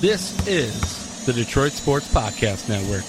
This is the Detroit Sports Podcast Network.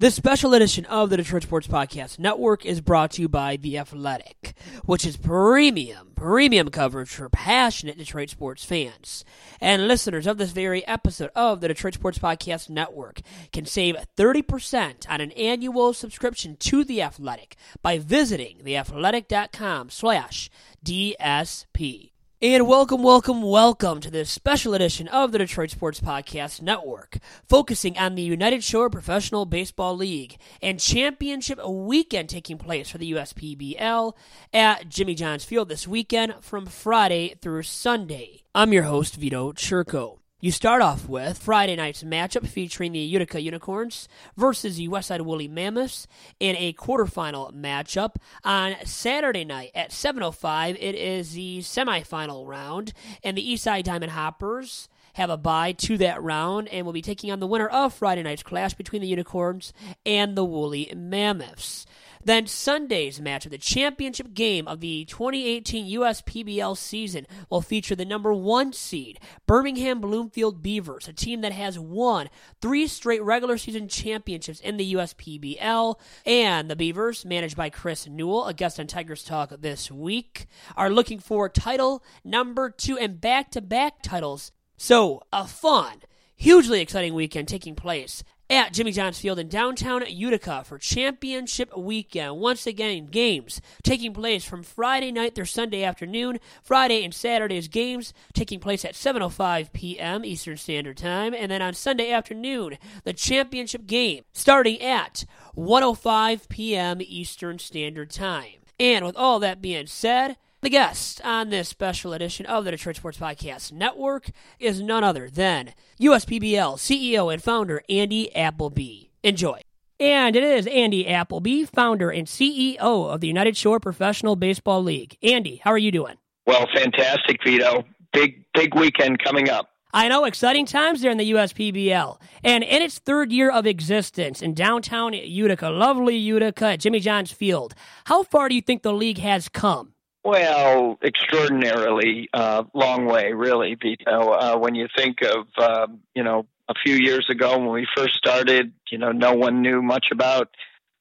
This special edition of the Detroit Sports Podcast Network is brought to you by The Athletic, which is premium, premium coverage for passionate Detroit sports fans. And listeners of this very episode of the Detroit Sports Podcast Network can save 30% on an annual subscription to The Athletic by visiting theathletic.com slash DSP. And welcome, welcome, welcome to this special edition of the Detroit Sports Podcast Network, focusing on the United Shore Professional Baseball League and championship weekend taking place for the USPBL at Jimmy John's Field this weekend from Friday through Sunday. I'm your host, Vito Churko. You start off with Friday night's matchup featuring the Utica Unicorns versus the Westside Woolly Mammoths in a quarterfinal matchup. On Saturday night at 7.05, it is the semifinal round, and the Eastside Diamond Hoppers have a bye to that round and will be taking on the winner of Friday night's clash between the Unicorns and the Woolly Mammoths. Then Sunday's match of the championship game of the 2018 USPBL season will feature the number one seed, Birmingham Bloomfield Beavers, a team that has won three straight regular season championships in the USPBL. And the Beavers, managed by Chris Newell, a guest on Tigers Talk this week, are looking for title number two and back to back titles. So, a fun, hugely exciting weekend taking place at Jimmy John's Field in downtown Utica for championship weekend. Once again, games taking place from Friday night through Sunday afternoon. Friday and Saturday's games taking place at 7:05 p.m. Eastern Standard Time, and then on Sunday afternoon, the championship game starting at 1:05 p.m. Eastern Standard Time. And with all that being said, the guest on this special edition of the Detroit Sports Podcast Network is none other than USPBL CEO and founder Andy Appleby. Enjoy. And it is Andy Appleby, founder and CEO of the United Shore Professional Baseball League. Andy, how are you doing? Well, fantastic, Vito. Big, big weekend coming up. I know, exciting times there in the USPBL. And in its third year of existence in downtown Utica, lovely Utica Jimmy John's Field, how far do you think the league has come? Well, extraordinarily uh, long way, really, Vito. Uh, when you think of, um, you know, a few years ago when we first started, you know, no one knew much about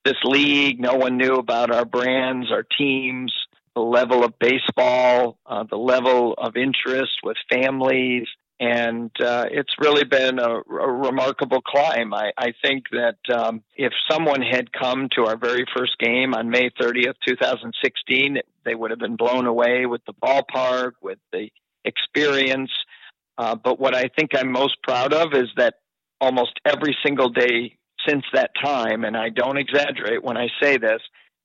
this league. No one knew about our brands, our teams, the level of baseball, uh, the level of interest with families, and uh, it's really been a, a remarkable climb. I, I think that um, if someone had come to our very first game on May 30th, 2016, they would have been blown away with the ballpark, with the experience. Uh, but what I think I'm most proud of is that almost every single day since that time, and I don't exaggerate when I say this,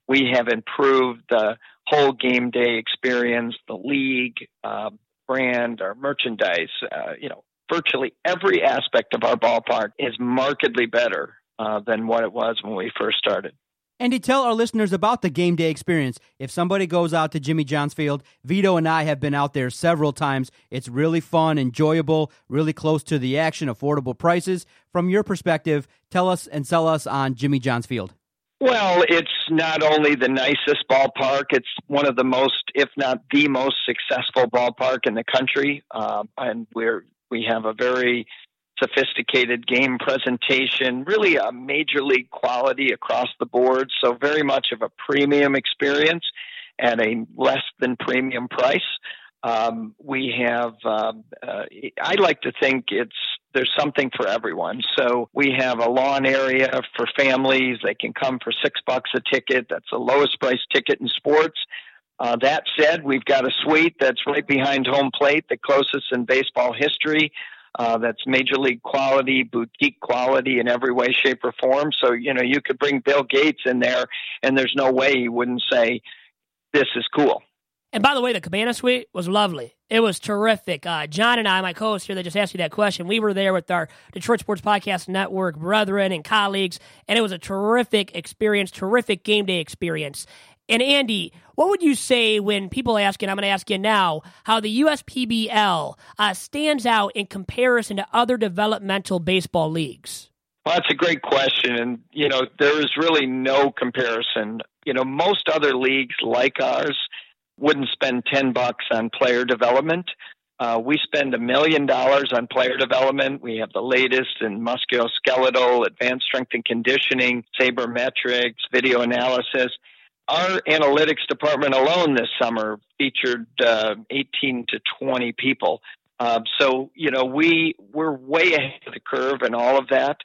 we have improved the whole game day experience, the league, uh, brand, our merchandise, uh, you know, virtually every aspect of our ballpark is markedly better uh, than what it was when we first started. Andy, tell our listeners about the game day experience. If somebody goes out to Jimmy John's Field, Vito and I have been out there several times. It's really fun, enjoyable, really close to the action, affordable prices. From your perspective, tell us and sell us on Jimmy John's Field. Well, it's not only the nicest ballpark, it's one of the most, if not the most successful ballpark in the country. Uh, and we're, we have a very sophisticated game presentation, really a major league quality across the board. So, very much of a premium experience at a less than premium price. Um, we have, um, uh, I like to think it's there's something for everyone. So we have a lawn area for families. They can come for six bucks a ticket. That's the lowest price ticket in sports. Uh, that said, we've got a suite that's right behind home plate, the closest in baseball history. Uh, that's major league quality, boutique quality in every way, shape, or form. So, you know, you could bring Bill Gates in there, and there's no way he wouldn't say, This is cool. And by the way, the Cabana Suite was lovely. It was terrific. Uh, John and I, my co-host here, that just asked you that question. We were there with our Detroit Sports Podcast Network brethren and colleagues, and it was a terrific experience, terrific game day experience. And Andy, what would you say when people ask, you and I'm going to ask you now, how the USPBL uh, stands out in comparison to other developmental baseball leagues? Well, that's a great question. And, you know, there is really no comparison. You know, most other leagues like ours – wouldn't spend 10 bucks on player development. Uh, we spend a million dollars on player development. We have the latest in musculoskeletal, advanced strength and conditioning, sabermetrics, video analysis. Our analytics department alone this summer featured uh, 18 to 20 people. Uh, so you know we we're way ahead of the curve in all of that.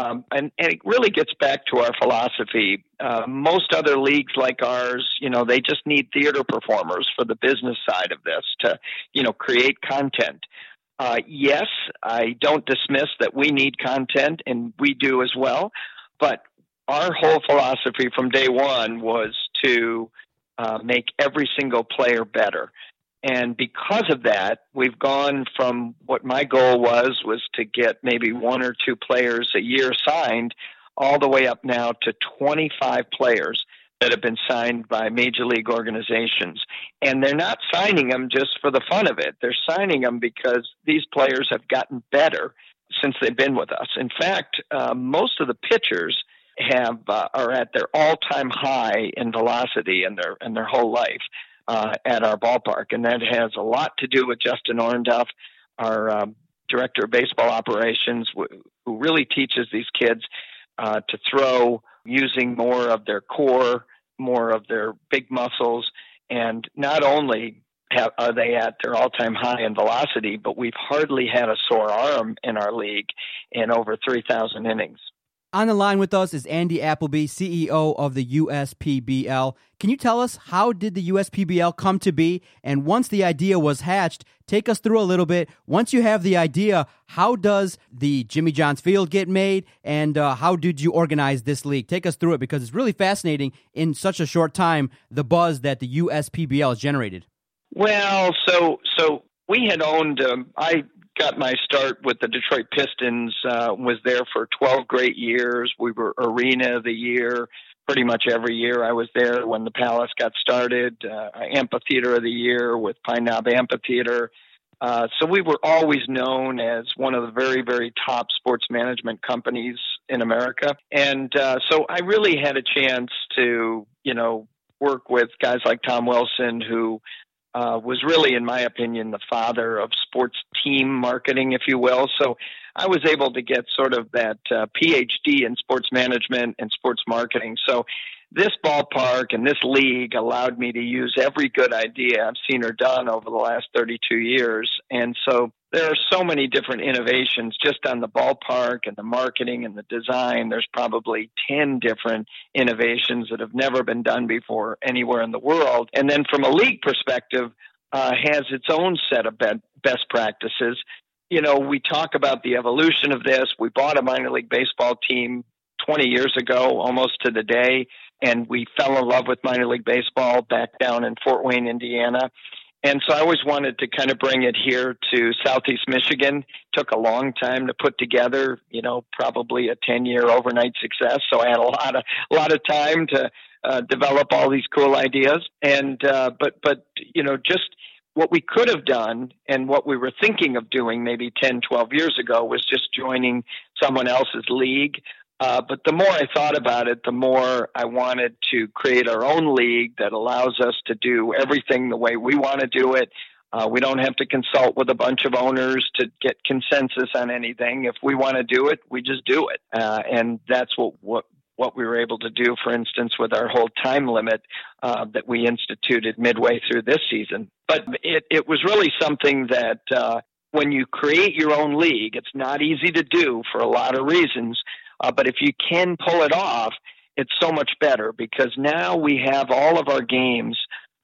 Um, and, and, it really gets back to our philosophy. Uh, most other leagues like ours, you know, they just need theater performers for the business side of this to, you know, create content. Uh, yes, I don't dismiss that we need content, and we do as well. But our whole philosophy from day one was to uh, make every single player better. And because of that, we've gone from what my goal was was to get maybe one or two players a year signed all the way up now to 25 players that have been signed by major league organizations. And they're not signing them just for the fun of it. They're signing them because these players have gotten better since they've been with us. In fact, uh, most of the pitchers have uh, are at their all-time high in velocity in their in their whole life uh, at our ballpark, and that has a lot to do with Justin Orndorff, our um, director of baseball operations, who really teaches these kids uh, to throw using more of their core, more of their big muscles, and not only have, are they at their all-time high in velocity, but we've hardly had a sore arm in our league in over 3,000 innings. On the line with us is Andy Appleby, CEO of the USPBL. Can you tell us how did the USPBL come to be? And once the idea was hatched, take us through a little bit. Once you have the idea, how does the Jimmy Johns Field get made? And uh, how did you organize this league? Take us through it because it's really fascinating in such a short time, the buzz that the USPBL has generated. Well, so so we had owned. Um, I got my start with the Detroit Pistons. Uh, was there for 12 great years. We were Arena of the Year pretty much every year. I was there when the Palace got started. Uh, Amphitheater of the Year with Pine Knob Amphitheater. Uh, so we were always known as one of the very, very top sports management companies in America. And uh, so I really had a chance to, you know, work with guys like Tom Wilson, who uh, was really, in my opinion, the father of sports team marketing, if you will. So I was able to get sort of that uh, PhD in sports management and sports marketing. So this ballpark and this league allowed me to use every good idea I've seen or done over the last 32 years. And so there are so many different innovations just on the ballpark and the marketing and the design. There's probably 10 different innovations that have never been done before anywhere in the world. And then from a league perspective, uh, has its own set of best practices. You know, we talk about the evolution of this. We bought a minor league baseball team 20 years ago, almost to the day and we fell in love with minor league baseball back down in Fort Wayne, Indiana. And so I always wanted to kind of bring it here to Southeast Michigan. Took a long time to put together, you know, probably a 10 year overnight success. So I had a lot of, a lot of time to uh, develop all these cool ideas. And, uh, but, but, you know, just what we could have done and what we were thinking of doing maybe 10, 12 years ago was just joining someone else's league uh, but the more I thought about it, the more I wanted to create our own league that allows us to do everything the way we want to do it. Uh, we don't have to consult with a bunch of owners to get consensus on anything. If we want to do it, we just do it, uh, and that's what what what we were able to do. For instance, with our whole time limit uh, that we instituted midway through this season. But it it was really something that. Uh, when you create your own league, it's not easy to do for a lot of reasons. Uh, but if you can pull it off, it's so much better because now we have all of our games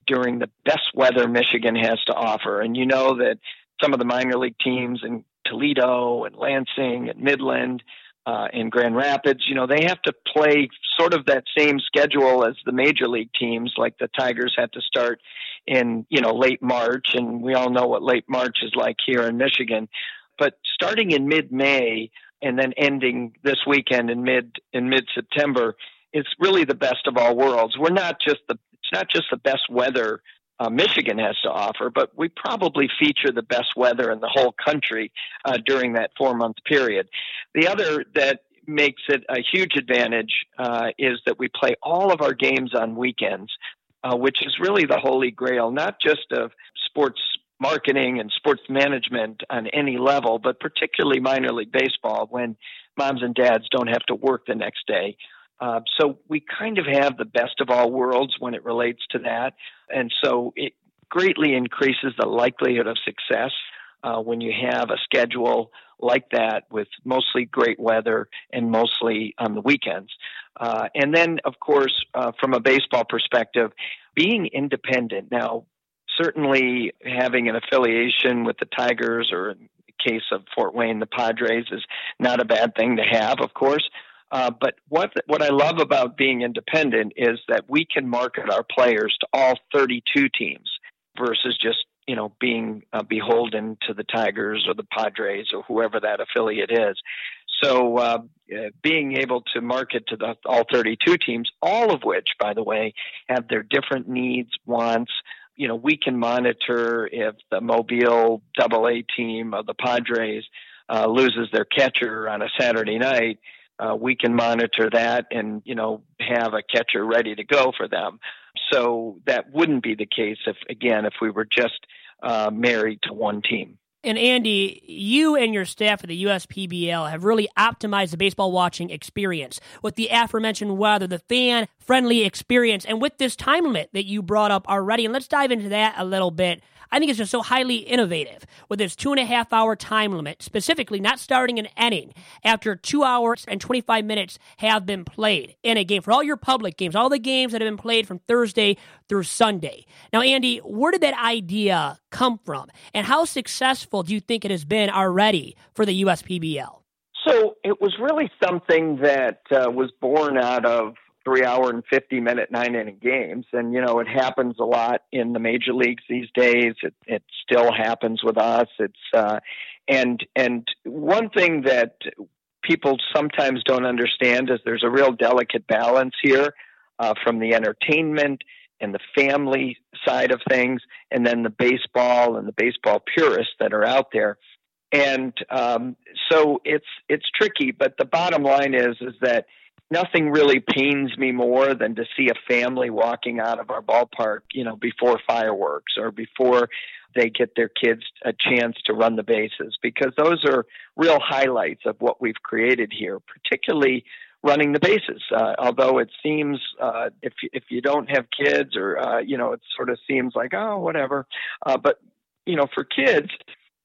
during the best weather Michigan has to offer. And you know that some of the minor league teams in Toledo and Lansing and Midland uh, and Grand Rapids, you know, they have to play sort of that same schedule as the major league teams, like the Tigers had to start in, you know, late March. And we all know what late March is like here in Michigan. But starting in mid May, and then ending this weekend in mid in mid September, it's really the best of all worlds. We're not just the it's not just the best weather uh, Michigan has to offer, but we probably feature the best weather in the whole country uh, during that four month period. The other that makes it a huge advantage uh, is that we play all of our games on weekends, uh, which is really the holy grail, not just of sports marketing and sports management on any level, but particularly minor league baseball when moms and dads don't have to work the next day. Uh, so we kind of have the best of all worlds when it relates to that. And so it greatly increases the likelihood of success uh, when you have a schedule like that with mostly great weather and mostly on the weekends. Uh, and then, of course, uh, from a baseball perspective, being independent. Now, certainly having an affiliation with the Tigers or in the case of Fort Wayne, the Padres is not a bad thing to have, of course. Uh, but what what I love about being independent is that we can market our players to all 32 teams versus just you know being uh, beholden to the Tigers or the Padres or whoever that affiliate is. So uh, being able to market to the, all 32 teams, all of which, by the way, have their different needs, wants, you know, we can monitor if the Mobile Double A team of the Padres uh, loses their catcher on a Saturday night. Uh, we can monitor that and you know have a catcher ready to go for them. So that wouldn't be the case if again if we were just uh, married to one team. And Andy, you and your staff at the USPBL have really optimized the baseball watching experience with the aforementioned weather, the fan friendly experience, and with this time limit that you brought up already. And let's dive into that a little bit. I think it's just so highly innovative with this two and a half hour time limit, specifically not starting an inning after two hours and 25 minutes have been played in a game for all your public games, all the games that have been played from Thursday through Sunday. Now, Andy, where did that idea come from? And how successful do you think it has been already for the USPBL? So it was really something that uh, was born out of three hour and 50 minute nine inning games. And, you know, it happens a lot in the major leagues these days. It, it still happens with us. It's, uh, and, and one thing that people sometimes don't understand is there's a real delicate balance here uh, from the entertainment and the family side of things, and then the baseball and the baseball purists that are out there. And um, so it's it's tricky, but the bottom line is is that nothing really pains me more than to see a family walking out of our ballpark, you know, before fireworks or before they get their kids a chance to run the bases because those are real highlights of what we've created here, particularly running the bases. Uh, although it seems uh, if if you don't have kids or uh, you know, it sort of seems like oh whatever, uh, but you know, for kids,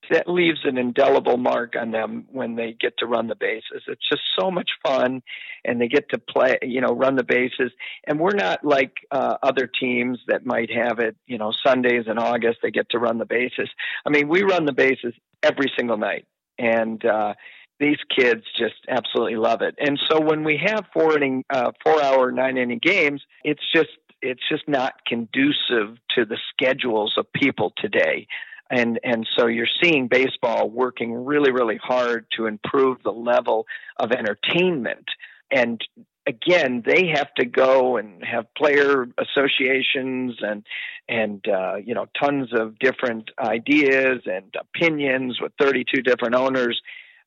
that leaves an indelible mark on them when they get to run the bases. It's just so much fun, and they get to play, you know, run the bases. And we're not like uh, other teams that might have it, you know, Sundays in August they get to run the bases. I mean, we run the bases every single night, and uh, these kids just absolutely love it. And so when we have four inning, uh, four hour, nine inning games, it's just it's just not conducive to the schedules of people today. And and so you're seeing baseball working really really hard to improve the level of entertainment. And again they have to go and have player associations and and uh, you know tons of different ideas and opinions with 32 different owners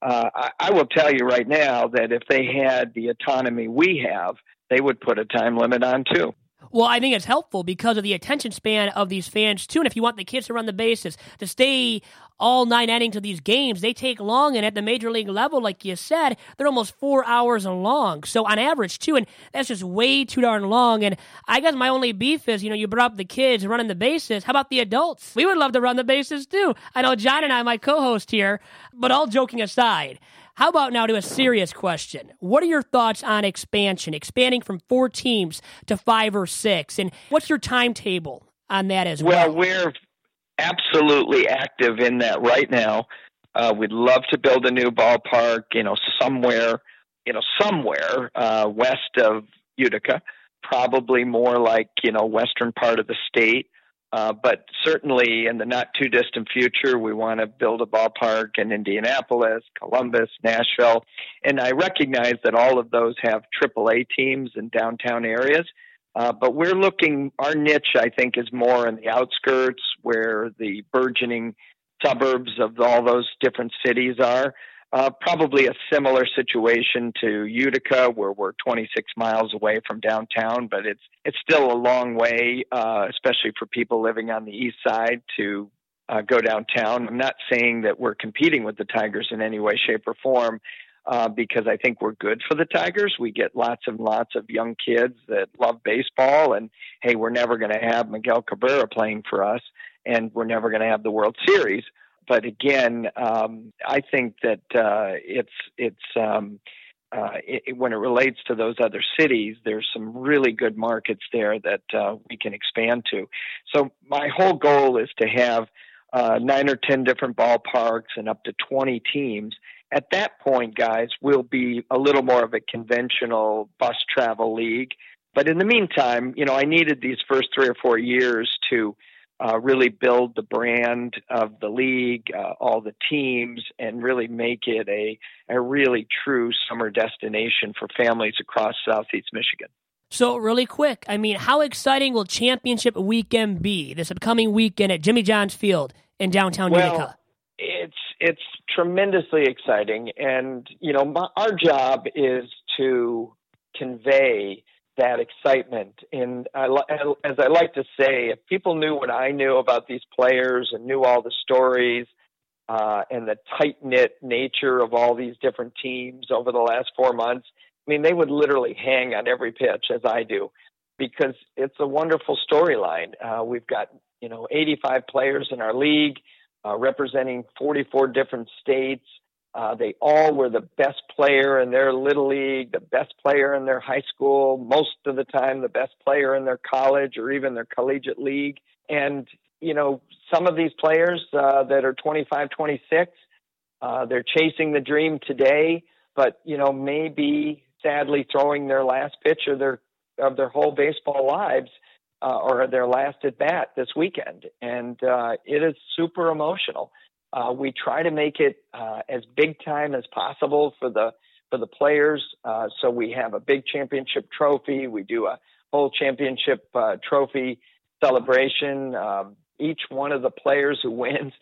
uh, I, I will tell you right now that if they had the autonomy we have they would put a time limit on too well, I think it's helpful because of the attention span of these fans too. And if you want the kids to run the bases, to stay all nine innings of these games, they take long. And at the major league level, like you said, they're almost four hours long. So on average, too, and that's just way too darn long. And I guess my only beef is, you know, you brought up the kids running the bases. How about the adults? We would love to run the bases too. I know John and I, my co-host here, but all joking aside. How about now to a serious question? What are your thoughts on expansion, expanding from four teams to five or six? And what's your timetable on that as well? Well, we're absolutely active in that right now. Uh, we'd love to build a new ballpark, you know, somewhere, you know, somewhere uh, west of Utica, probably more like, you know, western part of the state. Uh, but certainly in the not too distant future, we want to build a ballpark in Indianapolis, Columbus, Nashville. And I recognize that all of those have AAA teams in downtown areas. Uh, but we're looking, our niche, I think, is more in the outskirts where the burgeoning suburbs of all those different cities are. Uh, probably a similar situation to Utica, where we're 26 miles away from downtown, but it's it's still a long way, uh, especially for people living on the east side, to uh, go downtown. I'm not saying that we're competing with the Tigers in any way, shape, or form. Uh, because I think we're good for the Tigers. We get lots and lots of young kids that love baseball, and hey, we're never going to have Miguel Cabrera playing for us, and we're never going to have the World Series. But again, um, I think that uh, it's it's um, uh, it, when it relates to those other cities, there's some really good markets there that uh, we can expand to. So my whole goal is to have uh, nine or ten different ballparks and up to 20 teams. At that point, guys, we'll be a little more of a conventional bus travel league. But in the meantime, you know, I needed these first three or four years to uh, really build the brand of the league, uh, all the teams, and really make it a, a really true summer destination for families across Southeast Michigan. So, really quick, I mean, how exciting will championship weekend be this upcoming weekend at Jimmy John's Field in downtown well, Utica? It's it's tremendously exciting, and you know, my, our job is to convey that excitement. And I, as I like to say, if people knew what I knew about these players and knew all the stories uh, and the tight knit nature of all these different teams over the last four months, I mean, they would literally hang on every pitch as I do because it's a wonderful storyline. Uh, we've got, you know, 85 players in our league uh, representing 44 different states. Uh, they all were the best player in their little league, the best player in their high school, most of the time the best player in their college or even their collegiate league. And, you know, some of these players uh, that are 25, 26, uh, they're chasing the dream today, but, you know, maybe sadly throwing their last pitch of their, of their whole baseball lives uh, or their last at bat this weekend. And uh, it is super emotional. Uh, we try to make it uh, as big time as possible for the for the players. Uh, so we have a big championship trophy. We do a whole championship uh, trophy celebration. Um, each one of the players who wins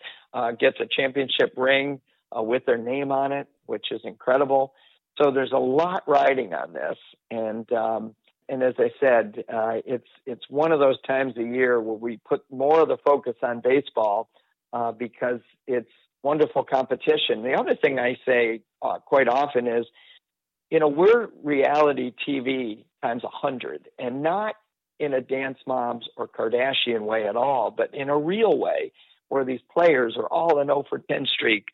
gets a championship ring with their name on it, which is incredible. So there's a lot riding on this, and um, and as I said, uh, it's it's one of those times a year where we put more of the focus on baseball uh, because it's wonderful competition. The other thing I say uh, quite often is, you know, we're reality TV times a hundred, and not in a dance moms or Kardashian way at all, but in a real way where these players are all an 0 for 10 streak,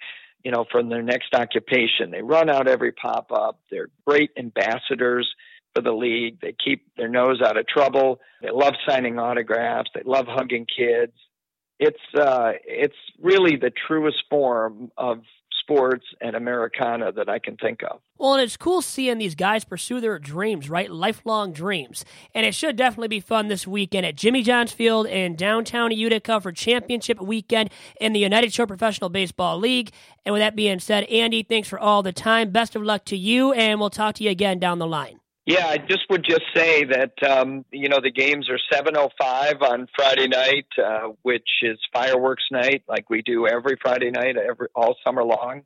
you know, from their next occupation. They run out every pop up. They're great ambassadors the league. They keep their nose out of trouble. They love signing autographs. They love hugging kids it's uh, it's really the truest form of sports and Americana that I can think of. Well, and it's cool seeing these guys pursue their dreams, right? Lifelong dreams. And it should definitely be fun this weekend at Jimmy John's Field in downtown Utica for championship weekend in the United Shore Professional Baseball League. And with that being said, Andy, thanks for all the time. Best of luck to you, and we'll talk to you again down the line. Yeah, I just would just say that um, you know the games are 7:05 on Friday night, uh, which is fireworks night, like we do every Friday night, every all summer long.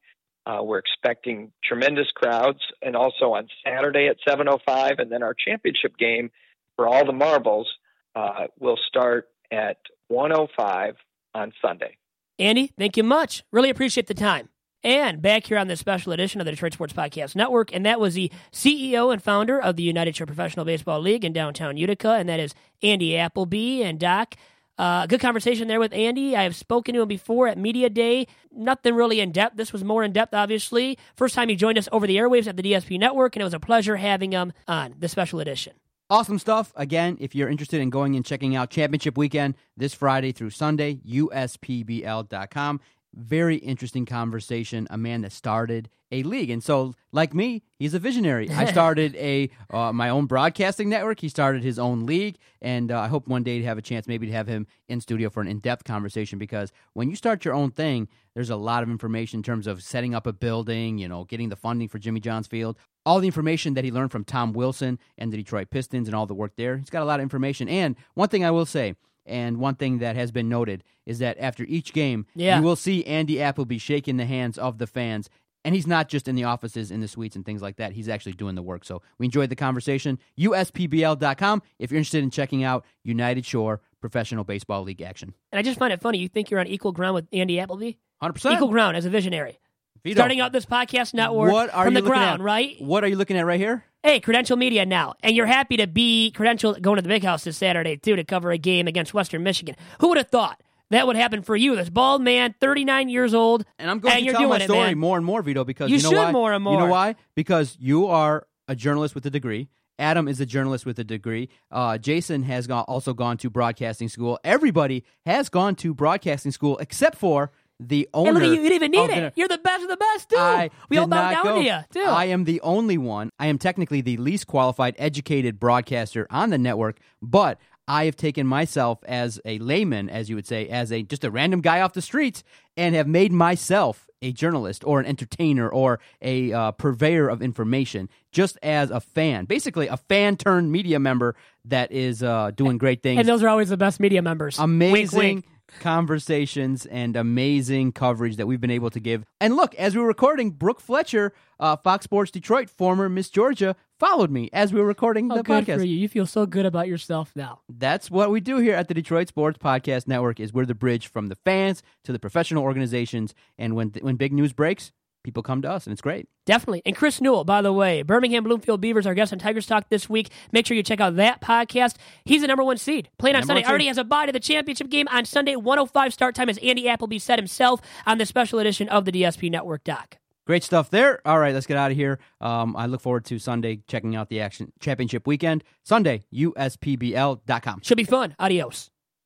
Uh, we're expecting tremendous crowds, and also on Saturday at 7:05, and then our championship game for all the marbles uh, will start at 1:05 on Sunday. Andy, thank you much. Really appreciate the time and back here on this special edition of the Detroit Sports Podcast Network. And that was the CEO and founder of the United Shore Professional Baseball League in downtown Utica, and that is Andy Appleby and Doc. Uh, good conversation there with Andy. I have spoken to him before at Media Day. Nothing really in depth. This was more in depth, obviously. First time he joined us over the airwaves at the DSP Network, and it was a pleasure having him on the special edition. Awesome stuff. Again, if you're interested in going and checking out Championship Weekend this Friday through Sunday, USPBL.com very interesting conversation. A man that started a league, and so like me, he's a visionary. I started a uh, my own broadcasting network. He started his own league, and uh, I hope one day to have a chance, maybe to have him in studio for an in depth conversation. Because when you start your own thing, there's a lot of information in terms of setting up a building, you know, getting the funding for Jimmy John's Field, all the information that he learned from Tom Wilson and the Detroit Pistons and all the work there. He's got a lot of information. And one thing I will say and one thing that has been noted is that after each game, yeah. you will see Andy Appleby shaking the hands of the fans. And he's not just in the offices, in the suites, and things like that. He's actually doing the work. So we enjoyed the conversation. USPBL.com if you're interested in checking out United Shore professional baseball league action. And I just find it funny. You think you're on equal ground with Andy Appleby? 100%. Equal ground as a visionary. Vito, Starting out this podcast network what are from you the looking ground, at? right? What are you looking at right here? Hey, Credential Media now. And you're happy to be Credential going to the big house this Saturday, too, to cover a game against Western Michigan. Who would have thought that would happen for you, this bald man, 39 years old? And I'm going and to you're tell my doing it, story man. more and more, Vito, because You you, know should why? more and more. You know why? Because you are a journalist with a degree. Adam is a journalist with a degree. Uh, Jason has gone, also gone to broadcasting school. Everybody has gone to broadcasting school except for the owner. And look at you, you didn't even need it. You're the best of the best, too. I we all bow down go. to you, too. I am the only one. I am technically the least qualified, educated broadcaster on the network, but I have taken myself as a layman, as you would say, as a just a random guy off the streets, and have made myself a journalist or an entertainer or a uh, purveyor of information, just as a fan, basically a fan turned media member that is uh, doing great things and those are always the best media members. amazing Wink, wink. Conversations and amazing coverage that we've been able to give. And look, as we were recording, Brooke Fletcher, uh, Fox Sports Detroit, former Miss Georgia, followed me as we were recording Oh, the good podcast. for you. You feel so good about yourself now. That's what we do here at the Detroit Sports Podcast Network. Is we're the bridge from the fans to the professional organizations, and when when big news breaks, people come to us, and it's great. Definitely. And Chris Newell, by the way, Birmingham Bloomfield Beavers, our guest on Tigers Talk this week. Make sure you check out that podcast. He's the number one seed. Playing on Number Sunday. Already has a bye to the championship game on Sunday, 105 start time, as Andy Appleby said himself on the special edition of the DSP Network doc. Great stuff there. All right, let's get out of here. Um, I look forward to Sunday checking out the action championship weekend. Sunday, USPBL.com. Should be fun. Adios.